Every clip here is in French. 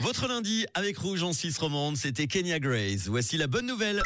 Votre lundi avec Rouge en Suisse romande, c'était Kenya Grace. Voici la bonne nouvelle.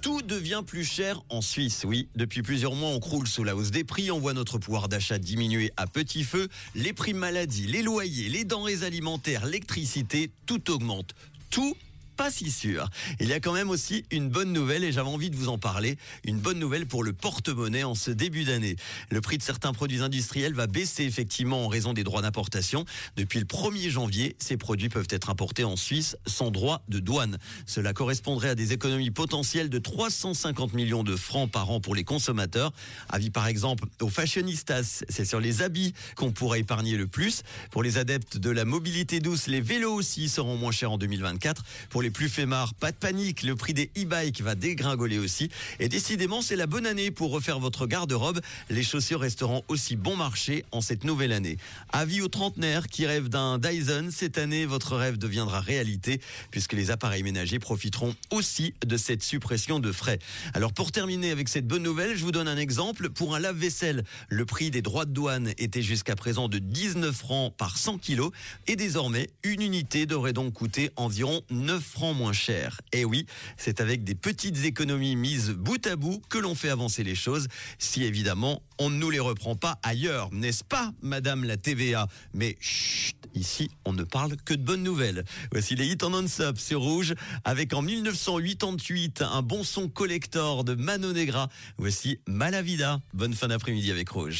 Tout devient plus cher en Suisse, oui. Depuis plusieurs mois, on croule sous la hausse des prix, on voit notre pouvoir d'achat diminuer à petit feu. Les prix maladie, les loyers, les denrées alimentaires, l'électricité, tout augmente. Tout pas si sûr. Il y a quand même aussi une bonne nouvelle et j'avais envie de vous en parler. Une bonne nouvelle pour le porte-monnaie en ce début d'année. Le prix de certains produits industriels va baisser effectivement en raison des droits d'importation. Depuis le 1er janvier, ces produits peuvent être importés en Suisse sans droit de douane. Cela correspondrait à des économies potentielles de 350 millions de francs par an pour les consommateurs. Avis par exemple aux fashionistas, c'est sur les habits qu'on pourrait épargner le plus. Pour les adeptes de la mobilité douce, les vélos aussi seront moins chers en 2024. Pour les plus fêmards, pas de panique, le prix des e-bikes va dégringoler aussi. Et décidément, c'est la bonne année pour refaire votre garde-robe. Les chaussures resteront aussi bon marché en cette nouvelle année. Avis aux trentenaires qui rêvent d'un Dyson, cette année, votre rêve deviendra réalité puisque les appareils ménagers profiteront aussi de cette suppression de frais. Alors pour terminer avec cette bonne nouvelle, je vous donne un exemple. Pour un lave-vaisselle, le prix des droits de douane était jusqu'à présent de 19 francs par 100 kilos et désormais, une unité devrait donc coûter environ 9 francs moins cher. Et oui, c'est avec des petites économies mises bout à bout que l'on fait avancer les choses, si évidemment on ne nous les reprend pas ailleurs, n'est-ce pas, Madame la TVA Mais chut, ici on ne parle que de bonnes nouvelles. Voici les hits en non-stop sur Rouge, avec en 1988 un bon son collector de Mano Negra. Voici Malavida. Bonne fin d'après-midi avec Rouge.